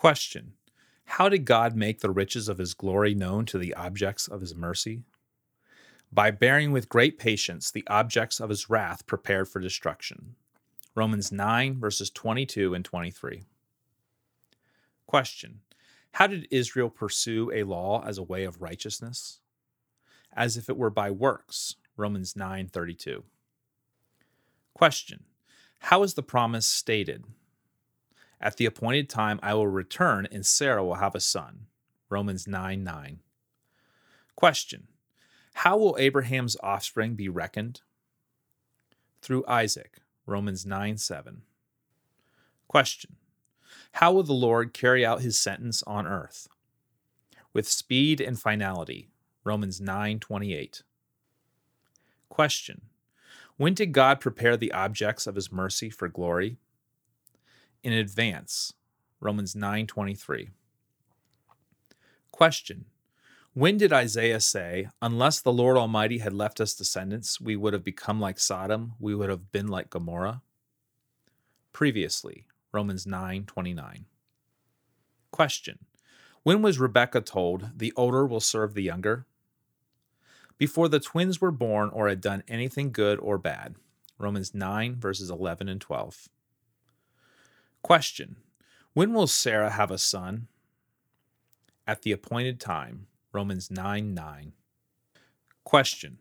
Question How did God make the riches of his glory known to the objects of his mercy? By bearing with great patience the objects of his wrath prepared for destruction. Romans 9, verses 22 and 23. Question How did Israel pursue a law as a way of righteousness? As if it were by works. Romans 9, 32. Question How is the promise stated? At the appointed time I will return, and Sarah will have a son. Romans 9 9. Question How will Abraham's offspring be reckoned? Through Isaac. Romans 9 7. Question How will the Lord carry out his sentence on earth? With speed and finality. Romans 9 28. Question When did God prepare the objects of his mercy for glory? In advance. Romans 9 23. Question when did Isaiah say, Unless the Lord Almighty had left us descendants, we would have become like Sodom, we would have been like Gomorrah? Previously, Romans 9 29. Question When was Rebekah told, The older will serve the younger? Before the twins were born or had done anything good or bad. Romans 9, verses 11 and 12. Question When will Sarah have a son? At the appointed time. Romans 9 9. Question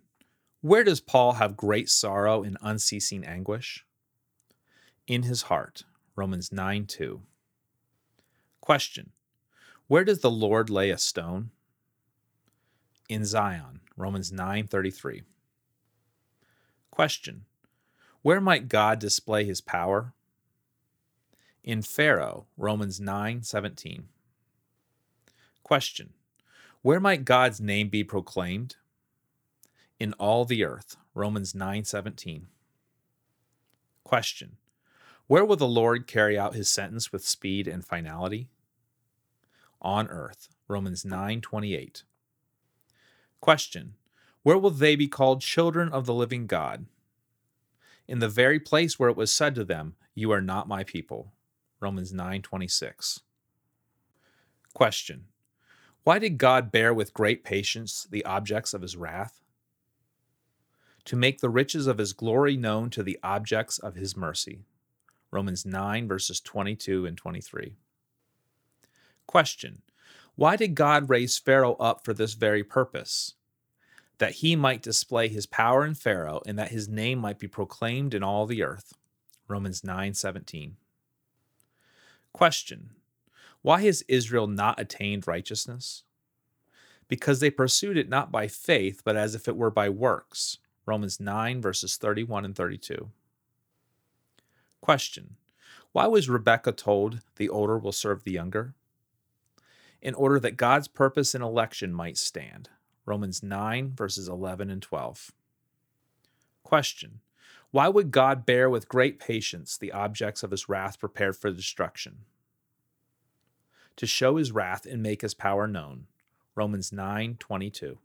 Where does Paul have great sorrow and unceasing anguish? In his heart. Romans 9 2. Question Where does the Lord lay a stone? In Zion. Romans 9 33. Question Where might God display his power? In Pharaoh. Romans 9 17. Question where might God's name be proclaimed? In all the earth. Romans 9:17. Question: Where will the Lord carry out his sentence with speed and finality? On earth. Romans 9:28. Question: Where will they be called children of the living God? In the very place where it was said to them, You are not my people. Romans 9:26. Question: why did God bear with great patience the objects of his wrath? To make the riches of his glory known to the objects of his mercy. Romans 9, verses 22 and 23. Question Why did God raise Pharaoh up for this very purpose? That he might display his power in Pharaoh and that his name might be proclaimed in all the earth. Romans 9, 17. Question why has Israel not attained righteousness? Because they pursued it not by faith, but as if it were by works. Romans 9, verses 31 and 32. Question Why was Rebekah told the older will serve the younger? In order that God's purpose in election might stand. Romans 9, verses 11 and 12. Question Why would God bear with great patience the objects of his wrath prepared for destruction? to show his wrath and make his power known. Romans 9:22.